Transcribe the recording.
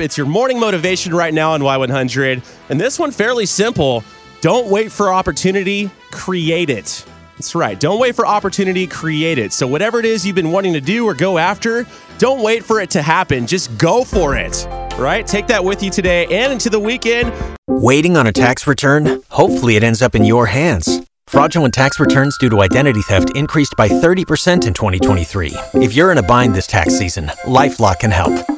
It's your morning motivation right now on Y100. And this one fairly simple. Don't wait for opportunity, create it. That's right. Don't wait for opportunity, create it. So whatever it is you've been wanting to do or go after, don't wait for it to happen. Just go for it. Right? Take that with you today and into the weekend. Waiting on a tax return? Hopefully, it ends up in your hands. Fraudulent tax returns due to identity theft increased by 30% in 2023. If you're in a bind this tax season, LifeLock can help.